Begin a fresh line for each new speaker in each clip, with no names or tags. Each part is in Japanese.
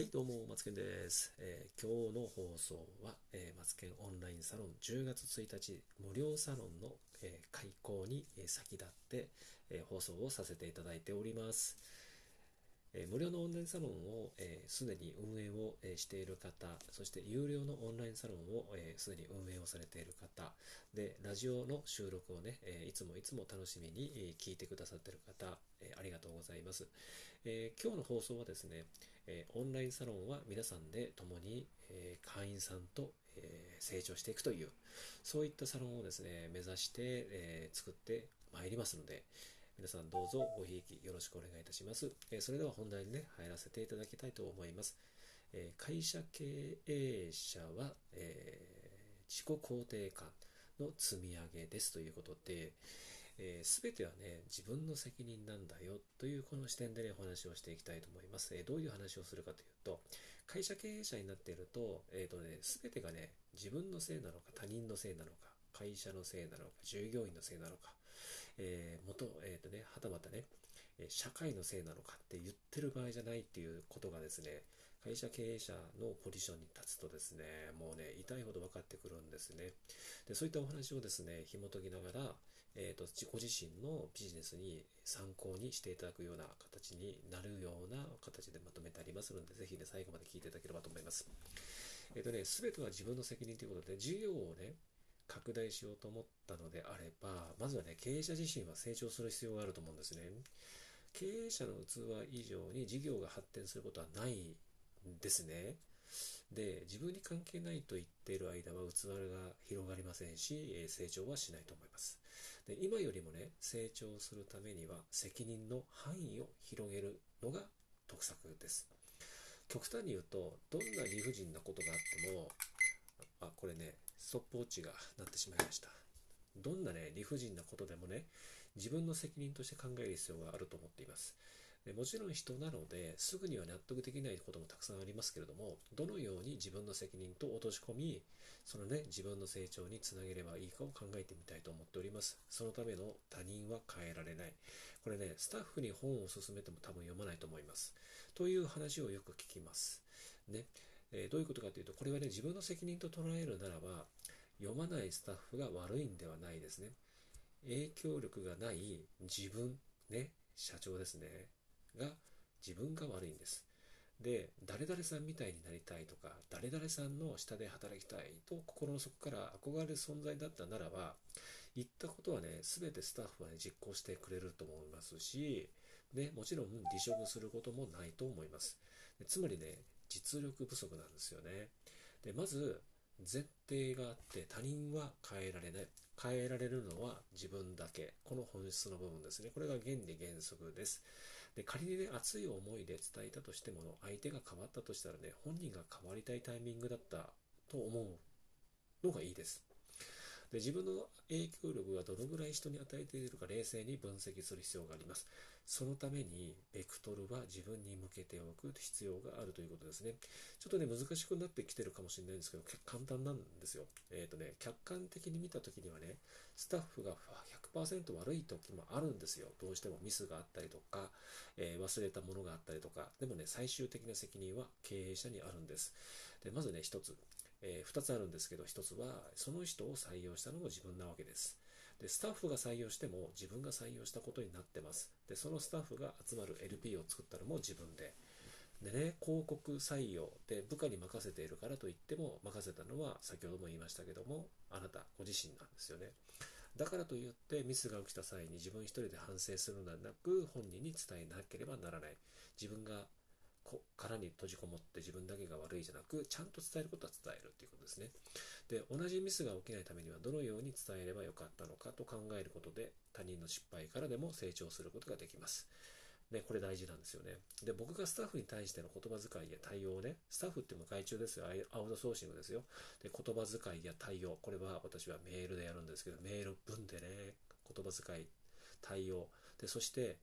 はい、どうも、マツケンです。えー、今日の放送は、えー、マツケンオンラインサロン10月1日無料サロンの、えー、開講に先立って、え放送をさせていただいております。無料のオンラインサロンをすで、に運営を、している方、そして有料のオンラインサロンをすで、に運営をされている方、で、ラジオの収録をね、えいつもいつも楽しみに、え聞いてくださっている方、えありがとうございます、え今日の放送はですね、えオンラインサロンは皆さんで共に、え会員さんと、え成長していくという、そういったサロンをですね、目指して、え作ってまいりますので、皆さんどうぞごひいきよろしくお願いいたします。えそれでは本題にね、入らせていただきたいと思います。え会社経営者は、え自己肯定感の積み上げですということで、えー、全てはね、自分の責任なんだよというこの視点でね、お話をしていきたいと思います。えー、どういう話をするかというと、会社経営者になっていると、えっ、ー、とね、全てがね、自分のせいなのか、他人のせいなのか、会社のせいなのか、従業員のせいなのか、えー、元、えっ、ー、とね、はたまたね、社会のせいなのかって言ってる場合じゃないっていうことがですね、会社経営者のポジションに立つとですね、もうね、痛いほど分かってくるんですね。で、そういったお話をですね、紐解きながら、えっ、ー、と、自己自身のビジネスに参考にしていただくような形になるような形でまとめてありますので、ぜひね、最後まで聞いていただければと思います。えっ、ー、とね、すべては自分の責任ということで、事業をね、拡大しようと思ったのであれば、まずはね、経営者自身は成長する必要があると思うんですね。経営者の器以上に事業が発展することはないんですね。で、自分に関係ないと言っている間は器が広がりませんし、成長はしないと思います。で今よりもね、成長するためには責任の範囲を広げるのが得策です。極端に言うと、どんな理不尽なことがあっても、あ、これね、ストップウォッチが鳴ってしまいました。どんなね、理不尽なことでもね、自分の責任として考える必要があると思っています。でもちろん人なのですぐには納得できないこともたくさんありますけれどもどのように自分の責任と落とし込みそのね自分の成長につなげればいいかを考えてみたいと思っております。そのための他人は変えられない。これねスタッフに本を勧めても多分読まないと思います。という話をよく聞きます。ね。えー、どういうことかというとこれはね自分の責任と捉えるならば読まないスタッフが悪いんではないですね影響力がない自分ね社長ですねが自分が悪いんです。で、誰々さんみたいになりたいとか、誰々さんの下で働きたいと心の底から憧れる存在だったならば、言ったことはね、全てスタッフはね、実行してくれると思いますし、ね、もちろん離職することもないと思います。つまりね、実力不足なんですよね。で、まず、前提があって他人は変えられない。変えられるのは自分だけ。この本質の部分ですね。これが原理原則です。で仮にね、熱い思いで伝えたとしても、相手が変わったとしたらね、本人が変わりたいタイミングだったと思うのがいいです。で自分の影響力がどのぐらい人に与えているか冷静に分析する必要があります。そのために、ベクトルは自分に向けておく必要があるということですね。ちょっとね、難しくなってきてるかもしれないんですけど、簡単なんですよ。えっ、ー、とね、客観的に見たときにはね、スタッフが100%悪い時もあるんですよ。どうしてもミスがあったりとか、えー、忘れたものがあったりとか。でもね、最終的な責任は経営者にあるんです。で、まずね、一つ。えー、2つあるんですけど、1つはその人を採用したのも自分なわけです。で、スタッフが採用しても自分が採用したことになってます。で、そのスタッフが集まる LP を作ったのも自分で。でね、広告採用で部下に任せているからといっても任せたのは先ほども言いましたけどもあなたご自身なんですよね。だからといってミスが起きた際に自分一人で反省するのではなく本人に伝えなければならない。自分が殻に閉じこもって自分だけが悪いじゃなく、ちゃんと伝えることは伝えるということですね。で、同じミスが起きないためにはどのように伝えればよかったのかと考えることで、他人の失敗からでも成長することができます。ね、これ大事なんですよね。で、僕がスタッフに対しての言葉遣いや対応をね、スタッフっても外注ですよ。アウトソーシングですよ。で、言葉遣いや対応、これは私はメールでやるんですけど、メール文でね、言葉遣い、対応。で、そして、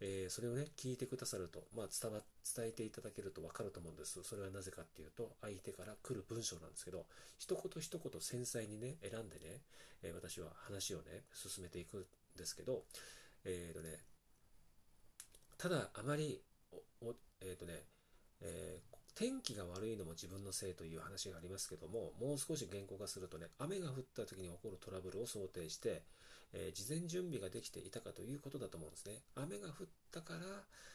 えー、それをね、聞いてくださると、まあ、伝わ、伝えていただけるとわかると思うんです。それはなぜかっていうと、相手から来る文章なんですけど、一言一言繊細にね、選んでね、えー、私は話をね、進めていくんですけど、えっ、ー、とね、ただ、あまり、おえっ、とね、え天気が悪いのも自分のせいという話がありますけども、もう少し言語化するとね、雨が降った時に起こるトラブルを想定して、えー、事前準備ができていたかということだと思うんですね。雨が降ったから、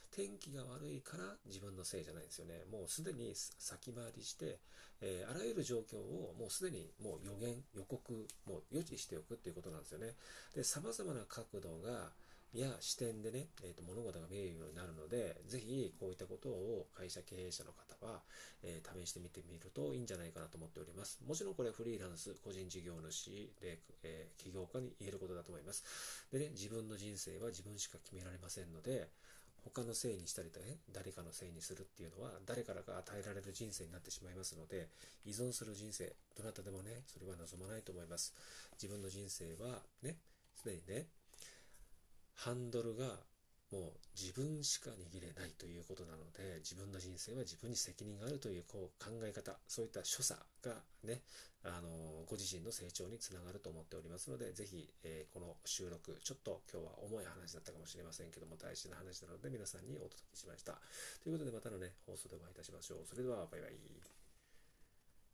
天気が悪いから自分のせいじゃないんですよね。もうすでに先回りして、えー、あらゆる状況をもうすでにもう予言、予告、もう予知しておくっていうことなんですよね。で、様々な角度が、や視点でね、えーと、物事が見えるようになるので、ぜひこういったことを会社経営者の方は、えー、試してみてみるといいんじゃないかなと思っております。もちろんこれはフリーランス、個人事業主で、えー、起業家に言えることだと思います。でね、自分の人生は自分しか決められませんので、他のせいにしたりとね、誰かのせいにするっていうのは、誰からか与えられる人生になってしまいますので、依存する人生、どなたでもね、それは望まないと思います。自分の人生はね、すでにね、ハンドルがもう自分しか握れないということなので、自分の人生は自分に責任があるというこう考え方、そういった所作がね、あの、ご自身の成長につながると思っておりますので、ぜひ、えー、この収録、ちょっと今日は重い話だったかもしれませんけども、大事な話なので皆さんにお届けしました。ということでまたのね、放送でお会いいたしましょう。それでは、バイバイ。